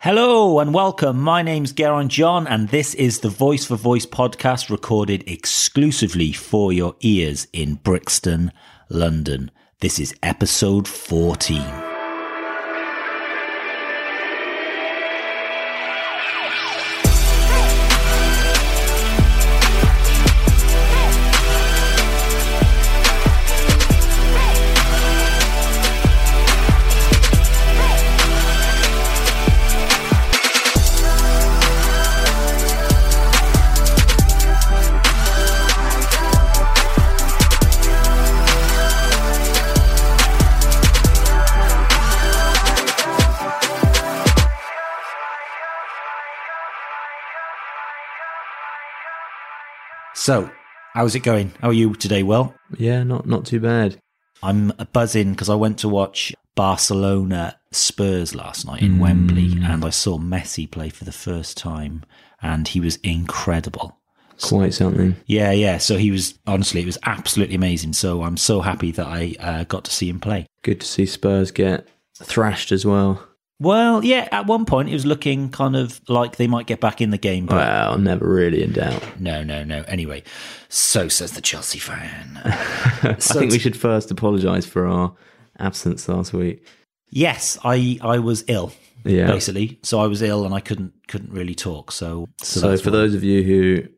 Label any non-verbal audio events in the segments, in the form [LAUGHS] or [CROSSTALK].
Hello and welcome. My name's Geraint John, and this is the Voice for Voice podcast recorded exclusively for your ears in Brixton, London. This is episode 14. So, how's it going? How are you today? Well, Yeah, not not too bad. I'm buzzing because I went to watch Barcelona Spurs last night in Wembley and I saw Messi play for the first time and he was incredible. Quite something. Yeah, yeah. So he was, honestly, it was absolutely amazing. So I'm so happy that I uh, got to see him play. Good to see Spurs get thrashed as well. Well, yeah, at one point it was looking kind of like they might get back in the game, but Well, never really in doubt. no, no, no. Anyway, so says the Chelsea fan. [LAUGHS] I think we should first apologise for our absence last week. Yes, I I was ill. Yeah. Basically, so I was ill and I couldn't couldn't really talk. So So, that's for why. those of you who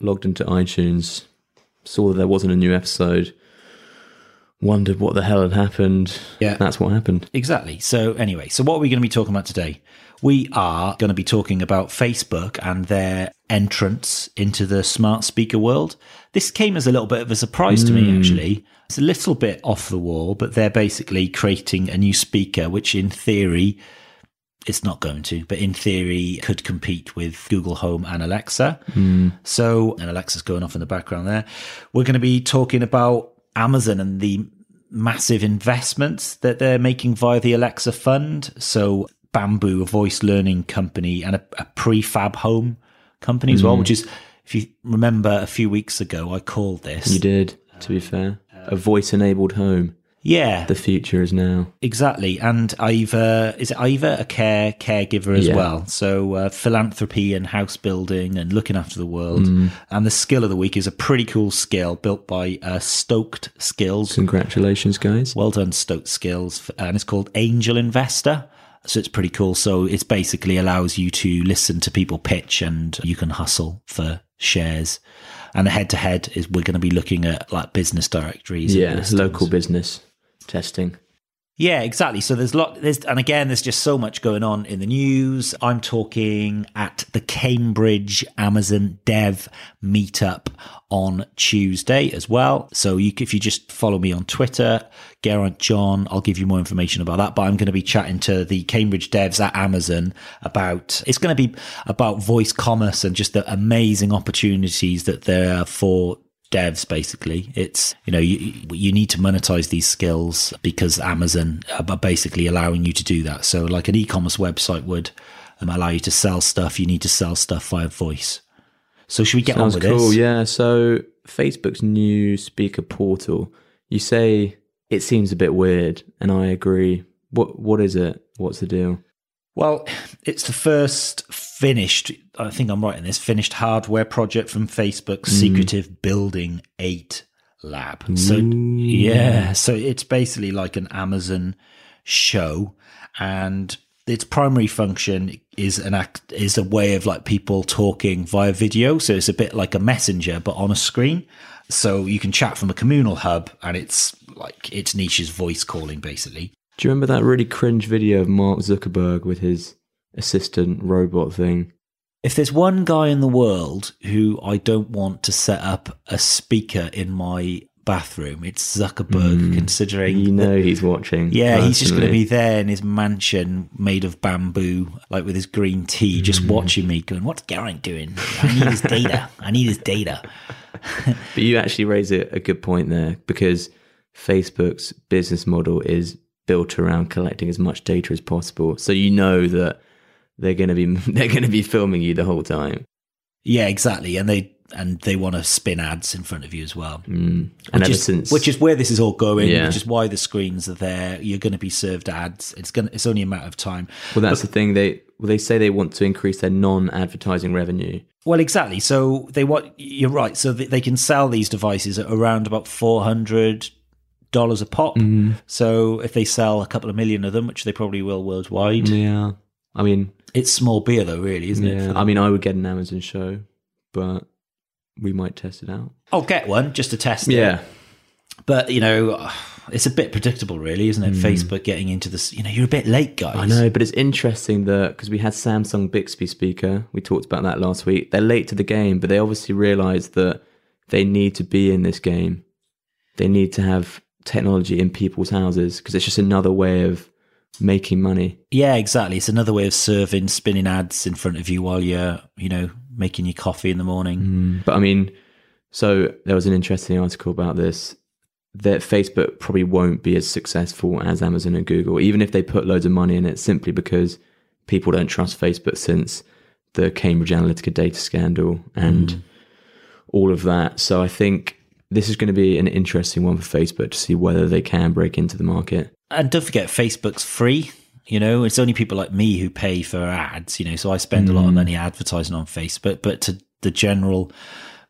logged into iTunes, saw that there wasn't a new episode, wondered what the hell had happened, Yeah. that's what happened. Exactly. So, anyway, so what are we going to be talking about today? We are going to be talking about Facebook and their entrance into the smart speaker world. This came as a little bit of a surprise to me, hmm. actually. It's a little bit off the wall, but they're basically creating a new speaker, which in theory, it's not going to, but in theory, could compete with Google Home and Alexa. Hmm. So, and Alexa's going off in the background there. We're going to be talking about Amazon and the massive investments that they're making via the Alexa fund. So, Bamboo, a voice learning company, and a, a prefab home company as well, mm. which is, if you remember a few weeks ago, I called this. You did, to be fair. A voice enabled home. Yeah, The future is now. Exactly, and Aiva is it Aiva a care caregiver as Yeah. well. So uh, philanthropy and house building and looking after the world. Mm. And the skill of the week is a pretty cool skill built by uh, Stoked Skills. Congratulations, guys. Well done, Stoked Skills, and it's called Angel Investor. So it's pretty cool. So it's basically allows you to listen to people pitch, and you can hustle for shares. And the head to head is we're going to be looking at like business directories. and Yeah, local business testing. Yeah, exactly. So there's lot there's and again there's just so much going on in the news. I'm talking at the Cambridge Amazon Dev meetup on Tuesday as well. So you if you just follow me on Twitter, Geraint John, I'll give you more information about that. But I'm going to be chatting to the Cambridge devs at Amazon about it's going to be about voice commerce and just the amazing opportunities that there are for devs basically it's you know you, you need to monetize these skills because amazon are basically allowing you to do that so like an e-commerce website would um, allow you to sell stuff you need to sell stuff via voice so should we get Sounds on with cool. this Yeah. So Facebook's new speaker portal. You say it seems a bit weird, and I agree. What What is it? What's the deal? Well, it's the first finished, I think I'm right in this, finished hardware project from Facebook's mm. secretive Building 8 lab. So, yeah, so it's basically like an Amazon show and its primary function is an act is a way of like people talking via video. So it's a bit like a messenger but on a screen. So you can chat from a communal hub and it's like it's niche's voice calling basically Do you remember that really cringe video of Mark Zuckerberg with his assistant robot thing? If there's one guy in the world who I don't want to set up a speaker in my bathroom, it's Zuckerberg, mm. considering. You know he's watching. yeah, he's just going to be there in his mansion made of bamboo, like with his green tea, just mm. watching me going, What's Geraint doing? I need his data. I need his data. [LAUGHS] But you actually raise a, a good point there because Facebook's business model is built around collecting as much data as possible. So you know that they're going to be [LAUGHS] they're going to be filming you the whole time. Yeah, exactly. And they and they want to spin ads in front of you as well. Mm. and which ever is, since which is where this is all going, Yeah. which is why the screens are there. You're going to be served ads. It's going. to It's only a matter of time. well, that's the thing. They well, they say they want to increase their non-advertising revenue. Well, exactly. So they want. You're right. So they they can sell these devices at around about four hundred dollars a pop. Mm-hmm. So if they sell a couple of million of them, which they probably will worldwide, Yeah, I mean, it's small beer though, really, isn't it? yeah, for I mean, I would get an Amazon show, but we might test it out. I'll get one just to test it. Yeah, But, you know, it's a bit predictable, really, isn't it? Facebook getting into this, you know, you're a bit late, guys. I know, but it's interesting that because we had Samsung Bixby speaker, we talked about that last week. They're late to the game, but they obviously realise that they need to be in this game. They need to have technology in people's houses because it's just another way of making money. Yeah, exactly. It's another way of serving, spinning ads in front of you while you're, you know, making your coffee in the morning. Mm, but I mean, so there was an interesting article about this that Facebook probably won't be as successful as Amazon and Google, even if they put loads of money in it, simply because people don't trust Facebook since the Cambridge Analytica data scandal and mm. all of that. So I think this is going to be an interesting one for Facebook to see whether they can break into the market. And don't forget, Facebook's free. You know, it's only people like me who pay for ads, you know, so I spend a lot of mm. money advertising on Facebook. But to the general,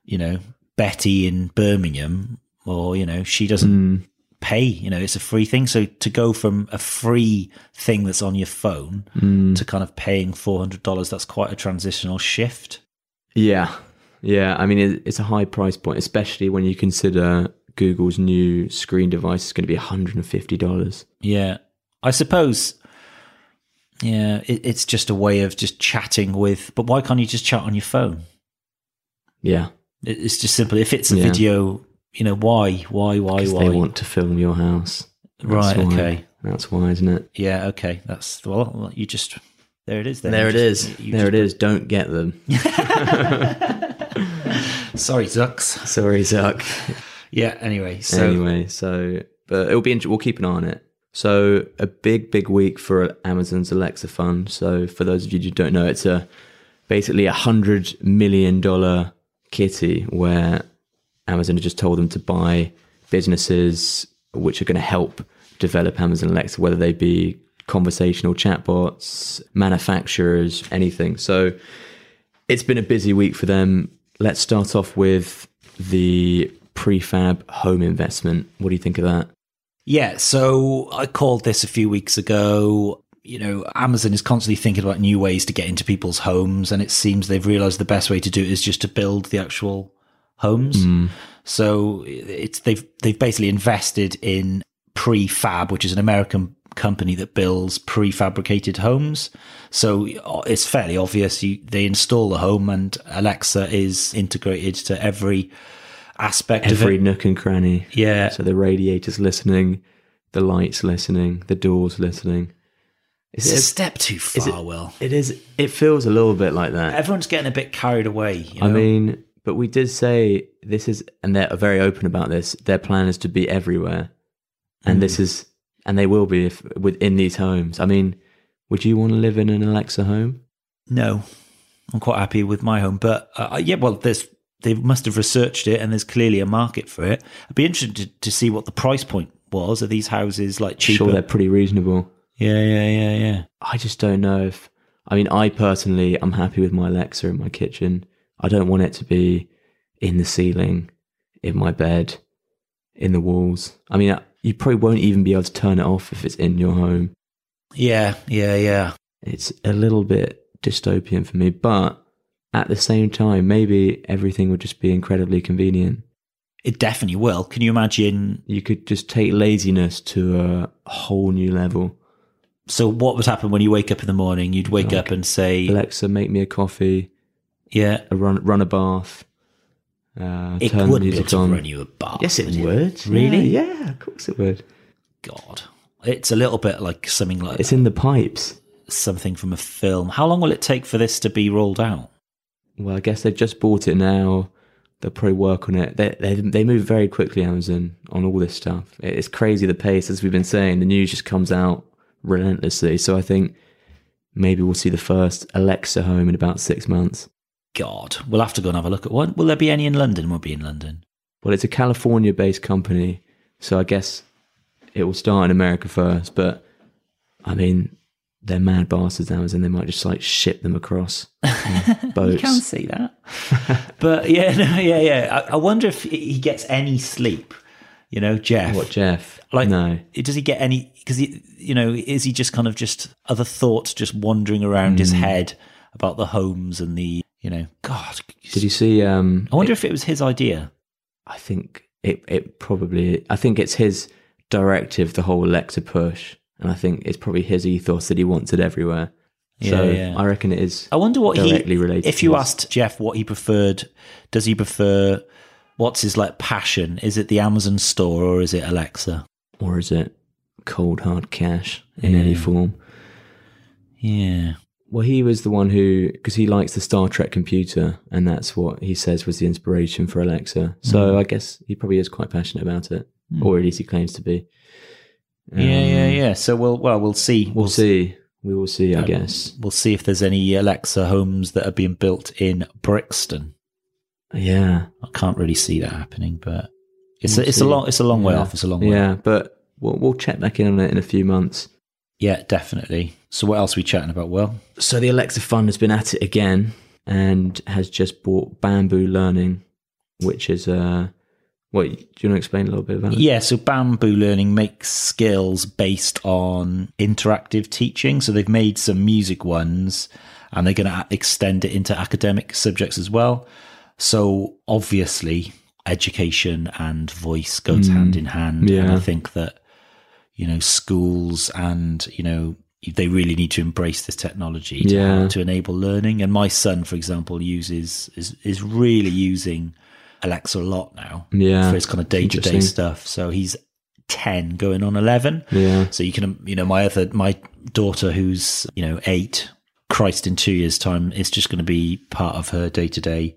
you know, Betty in Birmingham, or, you know, she doesn't mm. pay, you know, it's a free thing. So to go from a free thing that's on your phone mm. to kind of paying $400, that's quite a transitional shift. Yeah, yeah. I mean, it's a high price point, especially when you consider Google's new screen device is going to be $150. Yeah. I suppose, yeah, it, it's just a way of just chatting with, but why can't you just chat on your phone? Yeah. It- It's just simple. If it's a Yeah. video, you know, why, why, why, Because why? they want to film your house. That's Right, why. okay. That's why, isn't it? yeah, okay. That's, well, you just, there it is. Then. There You it just- is. you There it is. Don't get them. [LAUGHS] [LAUGHS] Sorry, Zucks. Sorry, Zuck. Yeah, anyway. So, anyway, so but it'll be. int- We'll keep an eye on it. So a big, big week for Amazon's Alexa fund. So for those of you who don't know, it's a basically a hundred million dollar kitty where Amazon has just told them to buy businesses which are going to help develop Amazon Alexa, whether they be conversational chatbots, manufacturers, anything. So it's been a busy week for them. Let's start off with the prefab home investment. What do you think of that? Yeah, so I called this a few weeks ago. You know, Amazon is constantly thinking about new ways to get into people's homes, and it seems they've realized the best way to do it is just to build the actual homes. Hmm. So it's they've they've basically invested in Prefab, which is an American company that builds prefabricated homes. So it's fairly obvious. You, they install the home, and Alexa is integrated to every aspect Every of it. nook and cranny. Yeah, So the radiator's listening, the lights listening, the doors listening. it's a Is step too is far. Will it, it is. It feels a little bit like that. everyone's getting a bit carried away. You know? I mean, but we did say this is, and they're very open about this. Their plan is to be everywhere, and hmm. this is, and they will be if within these homes. I mean, would you want to live in an Alexa home? no, I'm quite happy with my home. But uh, yeah, well, there's they must have researched it, and there's clearly a market for it. I'd be interested to, to see what the price point was. Are these houses like cheaper? Sure, they're pretty reasonable. yeah, yeah, yeah, yeah. I just don't know if. I mean, I personally, I'm happy with my Alexa in my kitchen. I don't want it to be in the ceiling, in my bed, in the walls. I mean, you probably won't even be able to turn it off if it's in your home. Yeah, yeah, yeah. It's a little bit dystopian for me, but at the same time, maybe everything would just be incredibly convenient. It definitely will. Can you imagine? You could just take laziness to a whole new level. So, what would happen when you wake up in the morning? You'd wake up and say, Alexa, make me a coffee, "Yeah." a run, run a bath. Uh, It turn wouldn't be able music to on. run you a bath. Yes, it would would. Really? Yeah, yeah, of course it would. God, it's a little bit like something like It's in the pipes. something from a film. How long will it take for this to be rolled out? Well, I guess they've just bought it now. They'll probably work on it. They, they they move very quickly, Amazon, on all this stuff. It's crazy the pace, as we've been saying. The news just comes out relentlessly. So I think maybe we'll see the first Alexa home in about six months. God, we'll have to go and have a look at one. Will there be any in London? Won't be in London. Well, it's a California based company, so I guess it will start in America first. But I mean, they're mad bastards, Amazon. They might just like ship them across [LAUGHS] boats. You can see that. but yeah, no, yeah, yeah. I, I wonder if he gets any sleep. You know, Jeff. What, Jeff? Like, no. does he get any? Because he, you know, is he just kind of just other thoughts just wandering around Hmm. his head about the homes and the, you know, God. Did you see? Um, I wonder if it was his idea. I think it it probably I think it's his directive, the whole Alexa push, and I think it's probably his ethos that he wants it everywhere. so Yeah, yeah. I reckon it is. I wonder what Directly he. related If you asked Jeff what he preferred, does he prefer? What's his like passion? Is it the Amazon store or is it Alexa? or is it cold hard cash in any form? Yeah. Well, he was the one who because he likes the Star Trek computer, and that's what he says was the inspiration for Alexa. So mm-hmm. I guess he probably is quite passionate about it, mm. or at least he claims to be. yeah, yeah, um, yeah. So we'll well we'll see. Um, We'll see. We will see. I uh, guess. We'll see if there's any Alexa homes that are being built in Brixton. Yeah. I can't really see that happening, but it's We'll a, it's a long it's a long way Yeah. off. It's a long way. Yeah, but we'll we'll check back in on it in a few months. Yeah, definitely. So what else are we chatting about? Well, So the Alexa Fund has been at it again and has just bought Bamboo Learning, which is uh what do you want to explain a little bit about it? yeah. So Bamboo Learning makes skills based on interactive teaching. So they've made some music ones, and they're going to extend it into academic subjects as well. So obviously, education and voice goes hand in hand, and Mm. yeah. I think that you know schools and you know they really need to embrace this technology to, Yeah. to enable learning. And my son for example uses is is really using alexa a lot now Yeah, for his kind of day-to-day stuff. So he's 10 going on 11 Yeah. so you can you know my other my daughter who's you know 8 christ in 2 years time is just going to be part of her day-to-day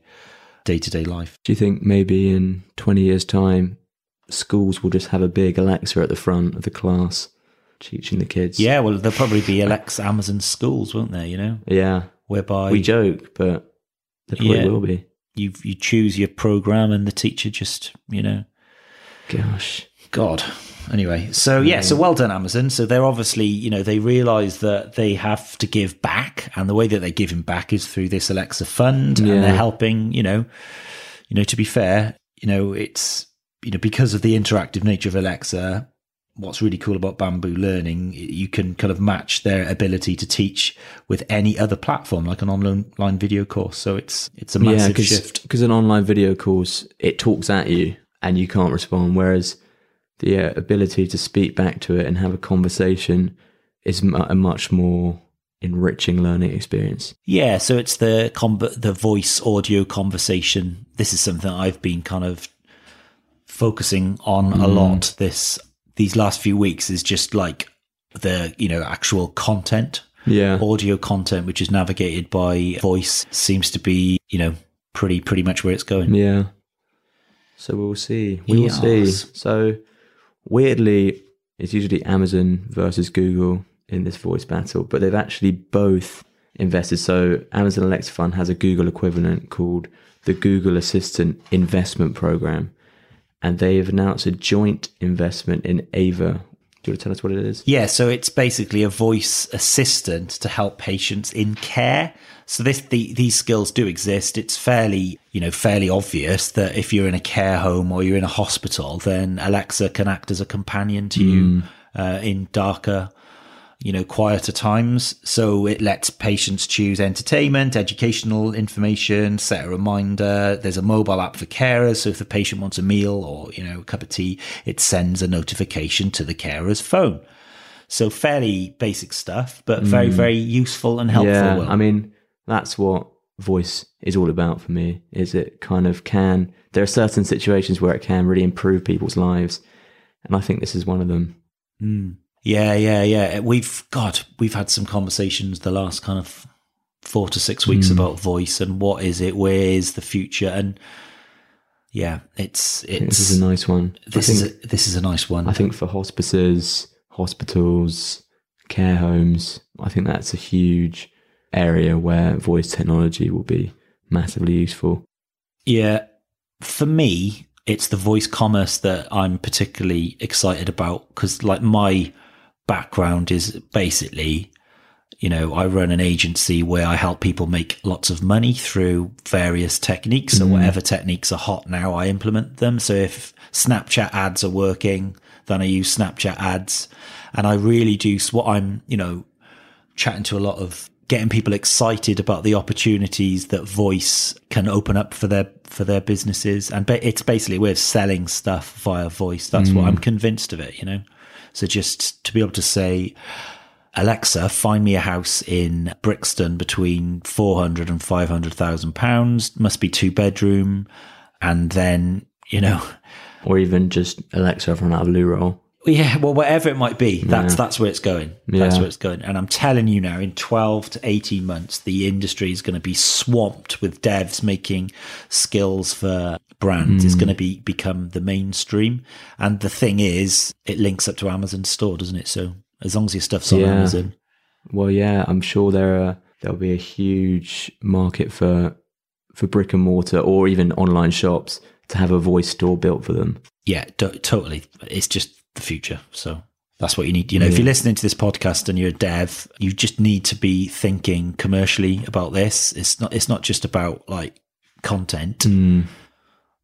day-to-day life. Do you think maybe in 20 years' time, schools will just have a big Alexa at the front of the class teaching the kids? yeah well there'll probably be alexa amazon schools won't there you know Yeah. whereby We joke, but there probably Yeah. will be. you you choose your program and the teacher just you know Gosh. god anyway so yeah so mm. well done amazon so they're obviously you know they realize that they have to give back and the way that they're giving back is through this alexa fund Yeah. and they're helping you know you know to be fair you know it's you know because of the interactive nature of alexa what's really cool about bamboo learning you can kind of match their ability to teach with any other platform like an online video course so it's it's a Yeah, massive because shift an online video course, it talks at you and you can't respond, whereas the uh, ability to speak back to it and have a conversation is mu- a much more enriching learning experience. Yeah, so it's the com- the voice audio conversation. This is something I've been kind of focusing on a hmm. lot this these last few weeks is just like the, you know, actual content. Yeah. Audio content which is navigated by voice seems to be, you know, pretty pretty much where it's going. Yeah. So we'll see. We will see. So weirdly, it's usually Amazon versus Google in this voice battle, but they've actually both invested. So Amazon Alexa Fund has a Google equivalent called the Google Assistant Investment Program, and they have announced a joint investment in Aiva. Do you want to tell us what it is? Yeah, so it's basically a voice assistant to help patients in care. So this the, these skills do exist. It's fairly you know fairly obvious that if you're in a care home or you're in a hospital, then Alexa can act as a companion to you uh, in darker, you know, quieter times. So it lets patients choose entertainment, educational information, set a reminder. There's a mobile app for carers. So if the patient wants a meal or, you know, a cup of tea, it sends a notification to the carer's phone. So fairly basic stuff, but very, hmm. very useful and helpful. yeah, I mean that's what voice is all about for me. Is it kind of can there are certain situations where it can really improve people's lives, and I think this is one of them. Hmm. Yeah, yeah, yeah. Uh, we've God, we've had some conversations the last kind of four to six weeks hmm. about voice and what is it, where is the future, and yeah, it's This it's is a nice one. this I is a, this is a nice one. I think for hospices, hospitals, care homes, I think that's a huge area where voice technology will be massively useful. Yeah. For me, it's the voice commerce that I'm particularly excited about because, like, my background is basically, you know, I run an agency where I help people make lots of money through various techniques. So, mm. whatever techniques are hot now, I implement them. So, if Snapchat ads are working, then I use Snapchat ads. And I really do what I'm, you know, chatting to a lot of getting people excited about the opportunities that voice can open up for their for their businesses and it's basically we're selling stuff via voice that's what mm. i'm convinced of it you know so just to be able to say alexa find me a house in brixton between 400 and 500,000 pounds must be two bedroom and then you know Or even just Alexa, I've run out of loo roll. yeah, well, whatever it might be, that's that's where it's going. That's Yeah. where it's going. And I'm telling you now, in 12 to 18 months, the industry is going to be swamped with devs making skills for brands. It's hmm. going to be become the mainstream. And the thing is, it links up to Amazon store, doesn't it? So as long as your stuff's on Yeah. Amazon, Well, yeah, I'm sure there are there'll be a huge market for for brick and mortar or even online shops to have a voice store built for them. yeah, totally. It's just the future. So that's what you need. You know, if you're listening to this podcast and you're a dev, you just need to be thinking commercially about this. It's not. It's not just about like content. Hmm.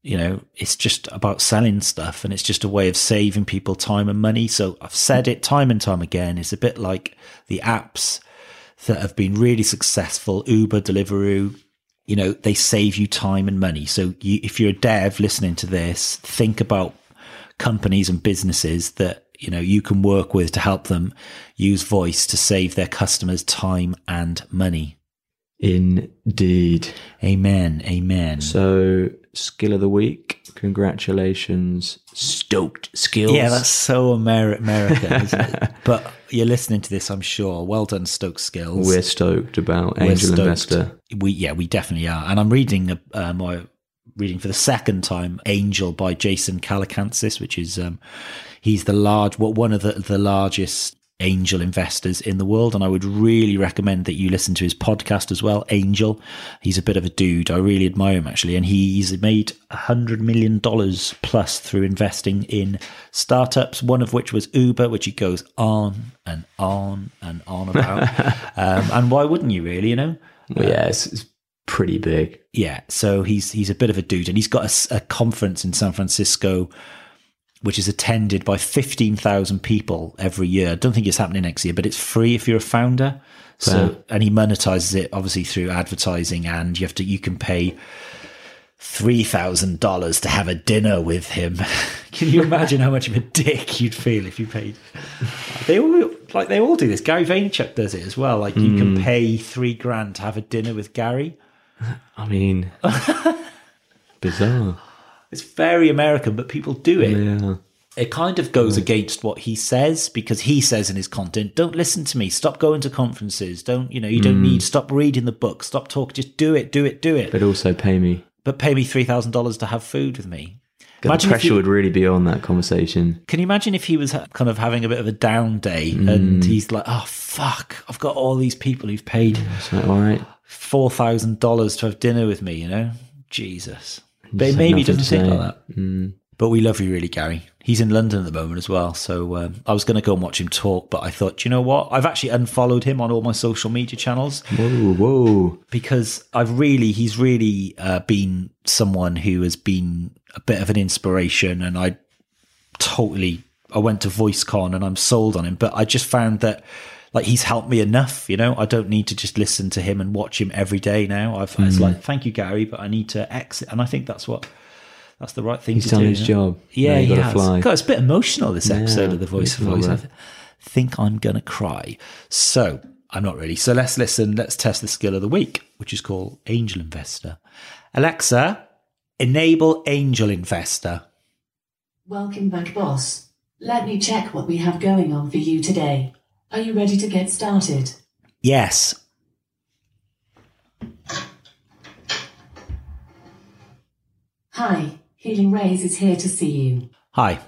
You know, it's just about selling stuff, and it's just a way of saving people time and money. So I've said it time and time again. It's a bit like the apps that have been really successful, Uber, Deliveroo, you know, they save you time and money. So you, if you're a dev listening to this, think about companies and businesses that, you know, you can work with to help them use voice to save their customers time and money. Indeed. Amen. Amen. So, skill of the week. Congratulations, stoked skills. yeah, that's so Amer- American, isn't it? [LAUGHS] But you're listening to this, I'm sure. Well done, Stoked Skills. we're stoked about We're angel stoked. investor. We yeah, we definitely are. And I'm reading uh, my reading for the second time Angel by Jason Calacanis, which is um, he's the large what one of the the largest angel investors in the world and I would really recommend that you listen to his podcast as well Angel. He's a bit of a dude. I really admire him actually and he's made a hundred million dollars plus through investing in startups one of which was Uber which he goes on and on and on about. [LAUGHS] Um, and why wouldn't you really you know? Well, yeah, it's, it's pretty big. yeah, so he's he's a bit of a dude, and he's got a conference in San Francisco, which is attended by fifteen thousand people every year. I don't think it's happening next year, but it's free if you're a founder. So, and he monetizes it obviously through advertising, and you have to you can pay three thousand dollars to have a dinner with him. [LAUGHS] can you imagine how much of a dick you'd feel if you paid? They all like they all do this. Gary Vaynerchuk does it as well. Like you can hmm. pay three grand to have a dinner with Gary. [LAUGHS] I mean, [LAUGHS] bizarre. It's very American, but people do it. Yeah. It kind of goes against what he says because he says in his content, don't listen to me, stop going to conferences, don't, you know, you don't need, stop reading the book, stop talking, just do it, do it, do it. But, also pay me. But pay me $3,000 to have food with me. The Imagine if pressure you- would really be on that conversation. Can you imagine if he was ha- kind of having a bit of a down day Mm. and he's like, oh, fuck, I've got all these people who've paid like, all right. $4,000 to have dinner with me, you know? Jesus. But maybe doesn't say. like that. But we love you really, Gary. He's in London at the moment as well. So um, I was going to go and watch him talk, but I thought, you know what? I've actually unfollowed him on all my social media channels Whoa, whoa. because I've really, he's really uh, been someone who has been a bit of an inspiration. And I totally, I went to VoiceCon and I'm sold on him. But I just found that like he's helped me enough, you know. I don't need to just listen to him and watch him every day now. I've it's mm. like, thank you, Gary, but I need to exit. And I think that's what that's the right thing He's to done do. his you know? job. Yeah, Now you he has. fly. God, it's a bit emotional this episode Yeah, of the Voice of it's Voice. I think I'm gonna cry. So I'm not really. So let's listen. Let's test the skill of the week, which is called Angel Investor. Alexa, enable Angel Investor. Welcome back, boss. Let me check what we have going on for you today. Are you ready to get started? Yes. Hi, Healing Rays is here to see you. Hi.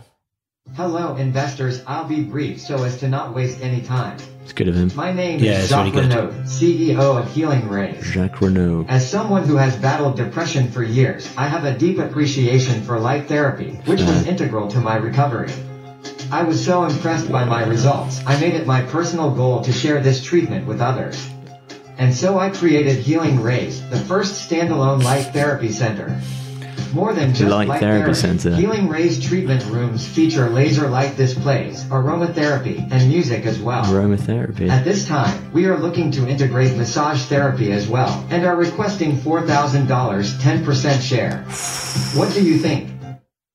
Hello, investors. I'll be brief so as to not waste any time. It's good of him. My name Yeah, is it's really Jacques good. Renaud, CEO of Healing Rays. Jacques Renault. As someone who has battled depression for years, I have a deep appreciation for light therapy, which was integral to my recovery. I was so impressed by my results, I made it my personal goal to share this treatment with others. And so I created Healing Rays, the first standalone light therapy center. More than just Light light, therapy therapy, center. Healing Rays treatment rooms feature laser light displays, aromatherapy, and music as well. Aromatherapy. At this time, we are looking to integrate massage therapy as well, and are requesting $4,000 10% share. What do you think?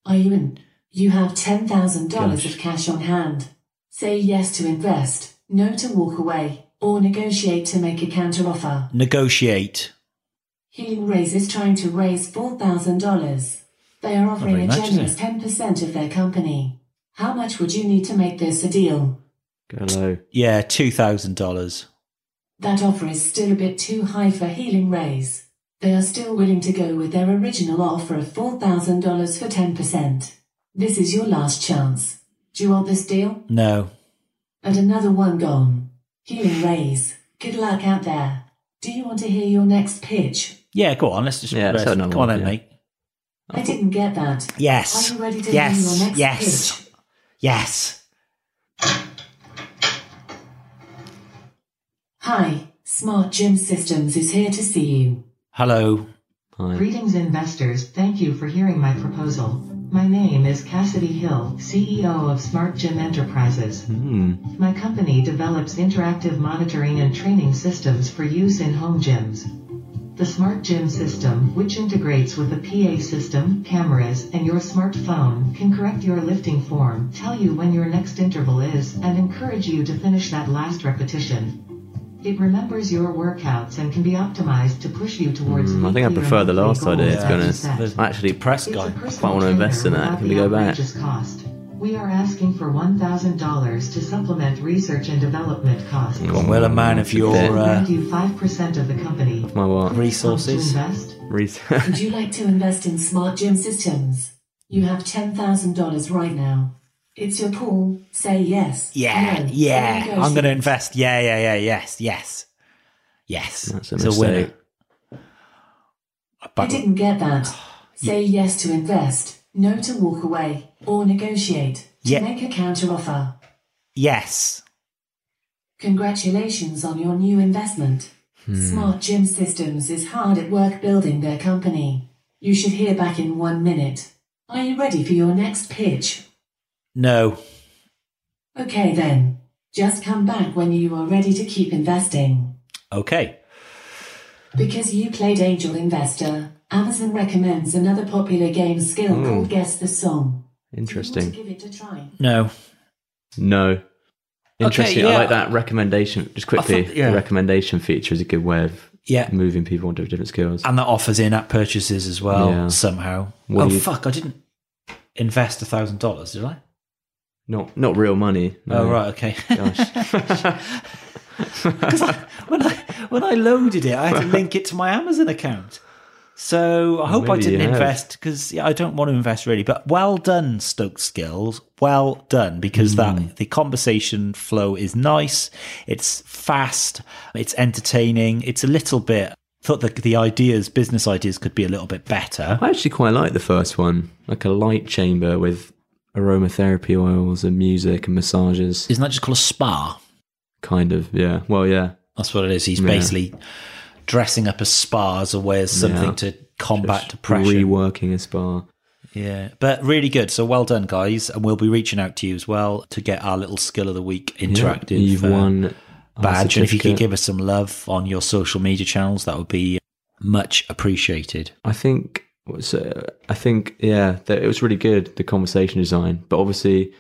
I even... in? You have $10,000 of cash on hand. Say yes to invest, no to walk away, or negotiate to make a counteroffer. Negotiate. Healing Rays is trying to raise $4,000. They are offering a much, generous it? 10% of their company. How much would you need to make this a deal? Go low. Yeah, two thousand dollars. That offer is still a bit too high for Healing Rays. They are still willing to go with their original offer of $4,000 for 10%. This is your last chance. Do you want this deal? No. And another one gone. Healing Rays. Good luck out there. Do you want to hear your next pitch? Yeah, go on. Let's just Yeah, let's have another come on then, yeah. mate. I didn't get that. Yes. Are you ready to yes. hear your next yes. pitch? Yes. Hi, Smart Gym Systems is here to see you. Hello. Hi. Greetings investors, thank you for hearing my proposal. My name is Cassidy Hill, CEO of Smart Gym Enterprises. Hmm. My company develops interactive monitoring and training systems for use in home gyms. The Smart Gym system, which integrates with a PA system, cameras, and your smartphone, can correct your lifting form, tell you when your next interval is, and encourage you to finish that last repetition. It remembers your workouts and can be optimized to push you towards Hmm, I think I prefer the last idea, goals to be that honest. set. I actually Press It's guy. a I personal quite want to invest in trainer that. without Can we the go back? outrageous cost. We are asking for $1,000 to supplement research and development costs. Go on, well, a man of your bit. We'll uh, 5% of the company. My what? resources. Want invest? Research. Would you like to invest in Smart Gym Systems? You have $10,000 right now. It's your call. Say yes. Yeah, no, or yeah. I'm going to invest. Yeah, yeah, yeah. Yes, yes, yes. That's a it's a winner. mistake. I didn't get that. [SIGHS] Say yes to invest, no to walk away, or negotiate to Yeah. make a counteroffer. yes, Congratulations on your new investment. Hmm. Smart Gym Systems is hard at work building their company. You should hear back in one minute. Are you ready for your next pitch? No. Okay then. Just come back when you are ready to keep investing. Okay. Because you played Angel Investor, Amazon recommends another popular game skill Hmm. called Guess the Song. Do Interesting. you want to give it a try? No. No. Interesting. yeah. I like that recommendation. Just quickly, thought- yeah. the recommendation feature is a good way of Yeah. moving people onto different skills. And that offers in-app purchases as well Yeah. somehow. What oh do you- fuck! I didn't invest a thousand dollars, did I? Not not real money. no. Oh right, okay. Gosh. [LAUGHS] Because when I when I loaded it, I had to link it to my Amazon account. So I hope I didn't invest because yeah, I don't want to invest really. But well done, Stoked Skills. Well done because Hmm. that the conversation flow is nice. It's fast. It's entertaining. It's a little bit. Thought that the ideas, business ideas, could be a little bit better. I actually quite like the first one, like a light chamber with aromatherapy oils and music and massages. Isn't that just called a spa? Kind of, yeah. Well, yeah. That's what it is. He's Yeah. basically dressing up a spa as a way as something Yeah. to combat Just depression. Reworking a spa. Yeah, but really good. So well done, guys, and we'll be reaching out to you as well to get our little skill of the week interactive You've uh, won badge. And if you could give us some love on your social media channels, that would be much appreciated. I think so. I think yeah, that it was really good the conversation design. But obviously,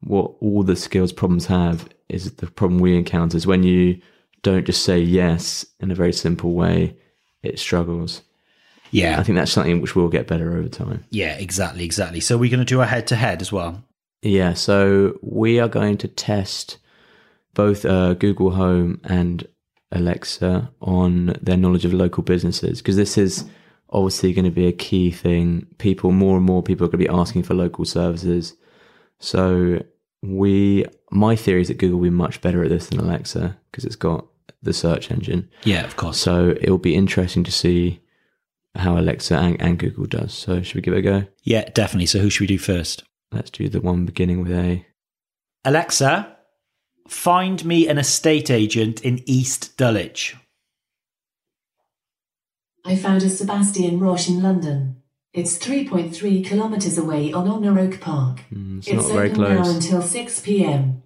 what all the skills problems have is the problem we encounter is when you don't just say yes in a very simple way, it struggles. Yeah, I think that's something which will get better over time. yeah, exactly, exactly. So we're going to do a head to head as well. Yeah, so we are going to test both uh, Google Home and Alexa on their knowledge of local businesses because this is obviously going to be a key thing. People, more and more people are going to be asking for local services. So we, my theory is that Google will be much better at this than Alexa because it's got the search engine. Yeah, of course. So it'll be interesting to see how Alexa and, and Google does. So should we give it a go? Yeah, definitely. So who should we do first? Let's do the one beginning with A. Alexa, find me an estate agent in East Dulwich. I found a Sebastian Roche in London. It's 3.3 kilometres away on Honor Oak Park. Mm, it's, it's not very open now close. until 6 p.m.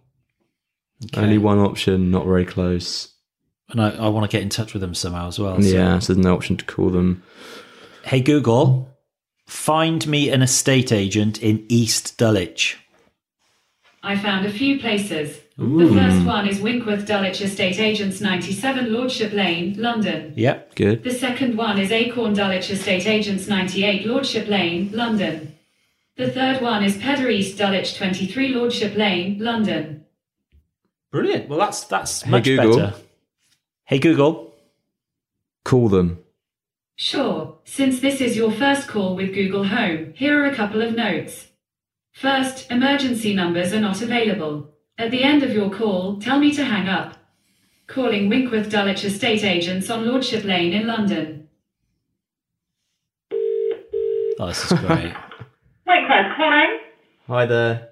Only one option, not very close. And I, I want to get in touch with them somehow as well. so- Yeah, so there's no option to call them. Hey Google, find me an estate agent in East Dulwich. I found a few places. The first one is Winkworth Dulwich Estate Agents 97 Lordship Lane, London. Yep. Good. The second one is Acorn Dulwich Estate Agents 98 Lordship Lane, London. The third one is Pedder East Dulwich 23 Lordship Lane, London. Brilliant. Well, that's that's Hey, much Google. better. Hey Google. Call them. Sure, since this is your first call with Google Home, here are a couple of notes. First, emergency numbers are not available. At the end of your call, tell me to hang up. Calling Winkworth Dulwich Estate Agents on Lordship Lane in London. Oh, this is great. [LAUGHS] Winkworth calling. Hi there.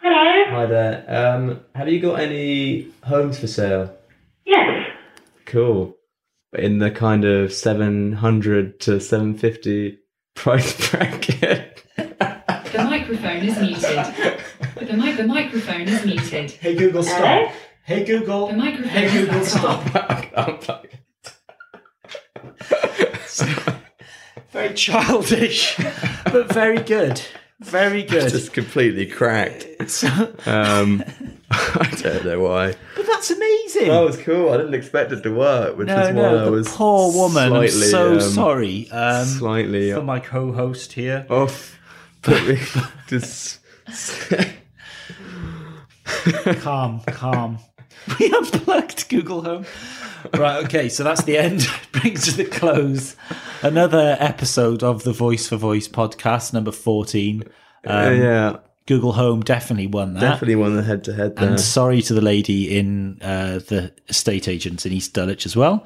Hello. Hi there. Um, have you got any homes for sale? Yes. Cool. In the kind of 700 to 750 price bracket. [LAUGHS] The microphone is muted. [LAUGHS] The, mic- the microphone is muted. hey Google, Hello? Hey Google. The microphone Hey is Google, [LAUGHS] back on. stop. [LAUGHS] Very childish, but very good. Very good. It's just completely cracked. So- Um, [LAUGHS] I don't know why. but that's amazing. That was cool. I didn't expect it to work, which no, is why I was poor woman. I'm slightly, so um, sorry. Um, slightly for my co-host here. off. But we just calm, calm. [LAUGHS] We unplugged Google Home. Right, okay, so that's the end. [LAUGHS] Brings to the close another episode of the Voice for Voice podcast, number 14. Um, yeah, Google Home definitely won that. definitely won the head to head. And sorry to the lady in uh, the estate agents in East Dulwich as well.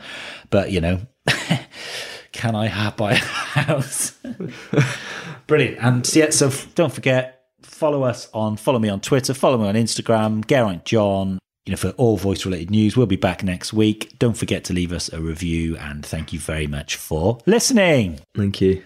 But, you know, [LAUGHS] can I have buy a house? Brilliant. And yeah, so f- don't forget, follow us on, follow me on Twitter, follow me on Instagram, Geraint John, you know, for all voice related news. We'll be back next week. Don't forget to leave us a review and thank you very much for listening. Thank you.